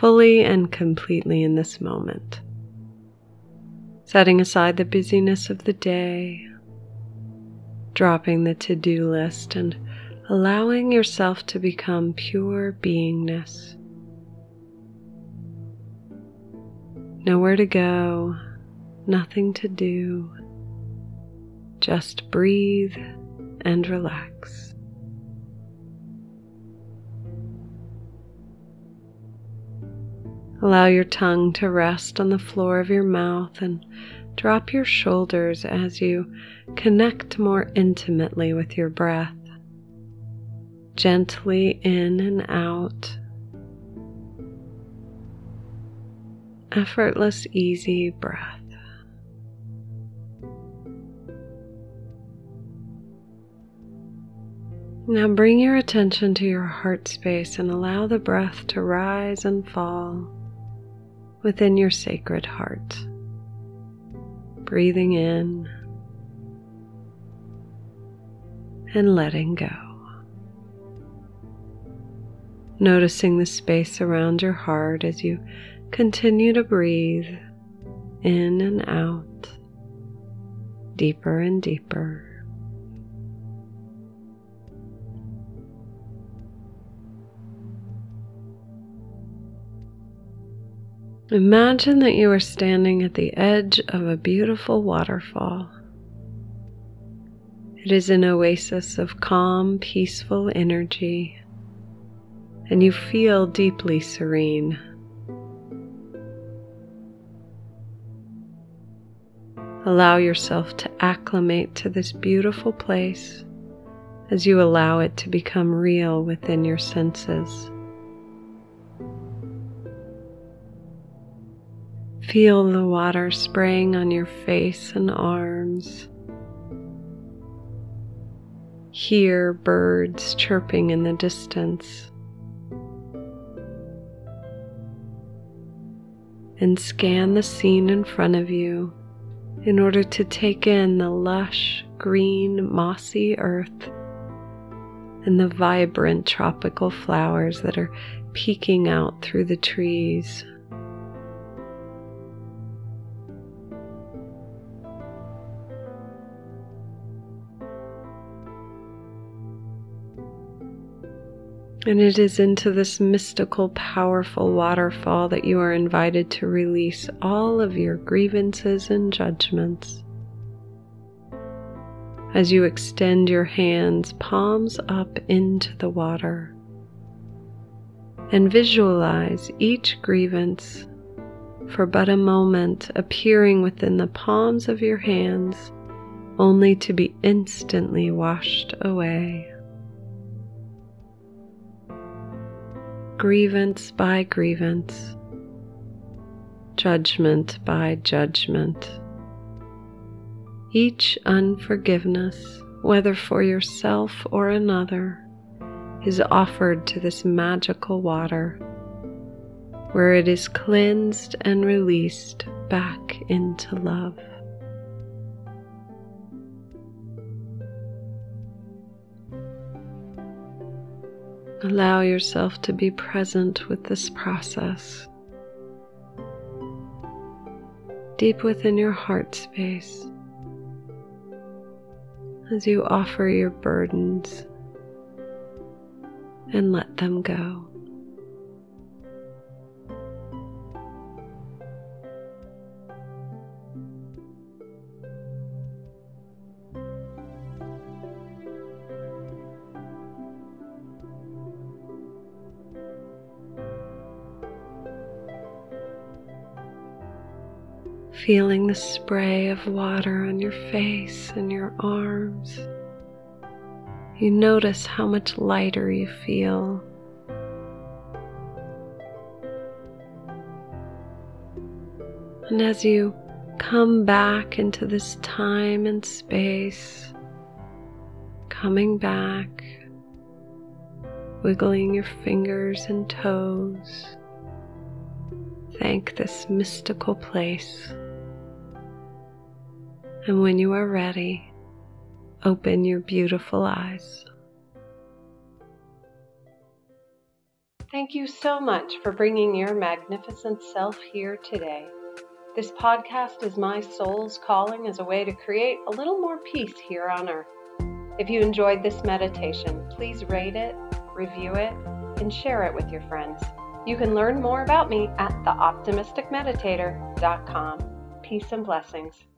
fully and completely in this moment. Setting aside the busyness of the day, dropping the to do list, and allowing yourself to become pure beingness. Nowhere to go, nothing to do, just breathe and relax. Allow your tongue to rest on the floor of your mouth and drop your shoulders as you connect more intimately with your breath. Gently in and out. Effortless, easy breath. Now bring your attention to your heart space and allow the breath to rise and fall within your sacred heart. Breathing in and letting go. Noticing the space around your heart as you continue to breathe in and out, deeper and deeper. Imagine that you are standing at the edge of a beautiful waterfall. It is an oasis of calm, peaceful energy, and you feel deeply serene. Allow yourself to acclimate to this beautiful place as you allow it to become real within your senses. Feel the water spraying on your face and arms. Hear birds chirping in the distance. And scan the scene in front of you in order to take in the lush, green, mossy earth and the vibrant tropical flowers that are peeking out through the trees. And it is into this mystical, powerful waterfall that you are invited to release all of your grievances and judgments. As you extend your hands, palms up into the water, and visualize each grievance for but a moment appearing within the palms of your hands, only to be instantly washed away. Grievance by grievance, judgment by judgment. Each unforgiveness, whether for yourself or another, is offered to this magical water where it is cleansed and released back into love. Allow yourself to be present with this process. Deep within your heart space, as you offer your burdens and let them go. Feeling the spray of water on your face and your arms. You notice how much lighter you feel. And as you come back into this time and space, coming back, wiggling your fingers and toes, thank this mystical place. And when you are ready, open your beautiful eyes. Thank you so much for bringing your magnificent self here today. This podcast is my soul's calling as a way to create a little more peace here on earth. If you enjoyed this meditation, please rate it, review it, and share it with your friends. You can learn more about me at theoptimisticmeditator.com. Peace and blessings.